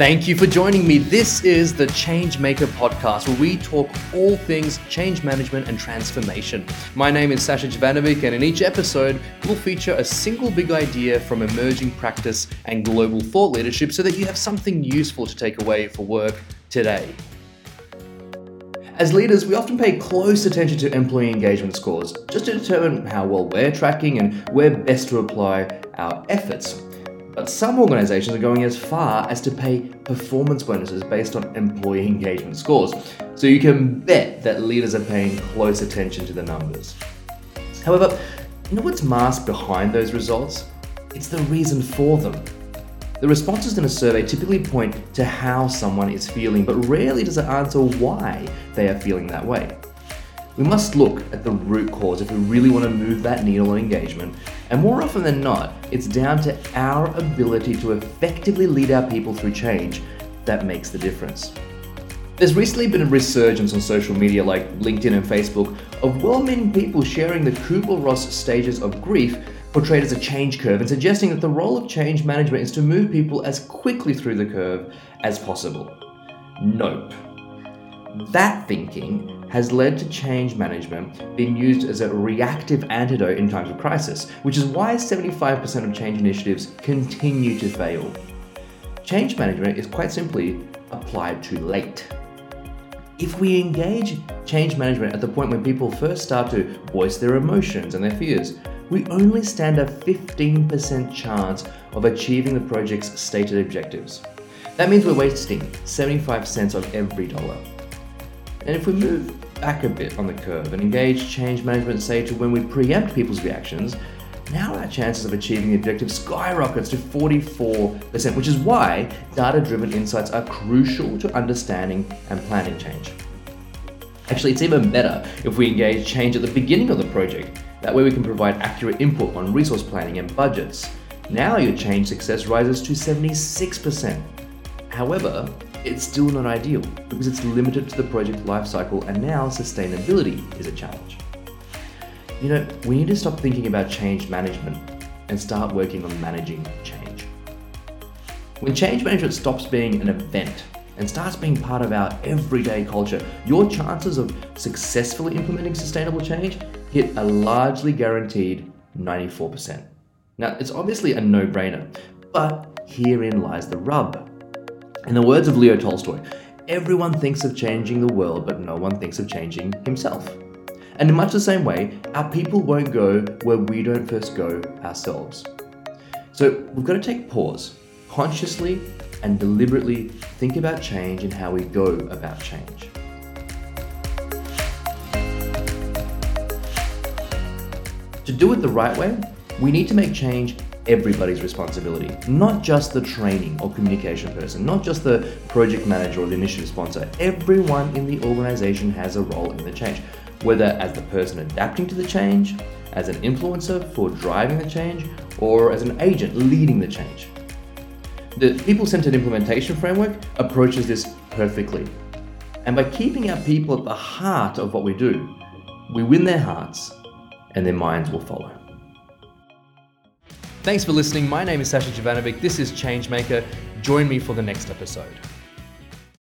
Thank you for joining me. This is the Changemaker podcast, where we talk all things change management and transformation. My name is Sasha Jovanovic, and in each episode, we'll feature a single big idea from emerging practice and global thought leadership so that you have something useful to take away for work today. As leaders, we often pay close attention to employee engagement scores just to determine how well we're tracking and where best to apply our efforts. But some organizations are going as far as to pay performance bonuses based on employee engagement scores. So you can bet that leaders are paying close attention to the numbers. However, you know what's masked behind those results? It's the reason for them. The responses in a survey typically point to how someone is feeling, but rarely does it answer why they are feeling that way. We must look at the root cause if we really want to move that needle on engagement, and more often than not, it's down to our ability to effectively lead our people through change that makes the difference. There's recently been a resurgence on social media like LinkedIn and Facebook of well meaning people sharing the Kubler Ross stages of grief portrayed as a change curve and suggesting that the role of change management is to move people as quickly through the curve as possible. Nope. That thinking has led to change management being used as a reactive antidote in times of crisis, which is why 75% of change initiatives continue to fail. Change management is quite simply applied too late. If we engage change management at the point when people first start to voice their emotions and their fears, we only stand a 15% chance of achieving the project's stated objectives. That means we're wasting 75 cents of every dollar. And if we move back a bit on the curve and engage change management, say to when we preempt people's reactions, now our chances of achieving the objective skyrockets to 44%, which is why data driven insights are crucial to understanding and planning change. Actually, it's even better if we engage change at the beginning of the project. That way, we can provide accurate input on resource planning and budgets. Now, your change success rises to 76%. However, it's still not ideal because it's limited to the project lifecycle and now sustainability is a challenge. You know, we need to stop thinking about change management and start working on managing change. When change management stops being an event and starts being part of our everyday culture, your chances of successfully implementing sustainable change hit a largely guaranteed 94%. Now, it's obviously a no brainer, but herein lies the rub. In the words of Leo Tolstoy, everyone thinks of changing the world, but no one thinks of changing himself. And in much the same way, our people won't go where we don't first go ourselves. So we've got to take pause, consciously and deliberately think about change and how we go about change. To do it the right way, we need to make change everybody's responsibility, not just the training or communication person, not just the project manager or the initiative sponsor. Everyone in the organization has a role in the change, whether as the person adapting to the change, as an influencer for driving the change, or as an agent leading the change. The people centered implementation framework approaches this perfectly. And by keeping our people at the heart of what we do, we win their hearts and their minds will follow. Thanks for listening. My name is Sasha Jovanovic. This is Changemaker. Join me for the next episode.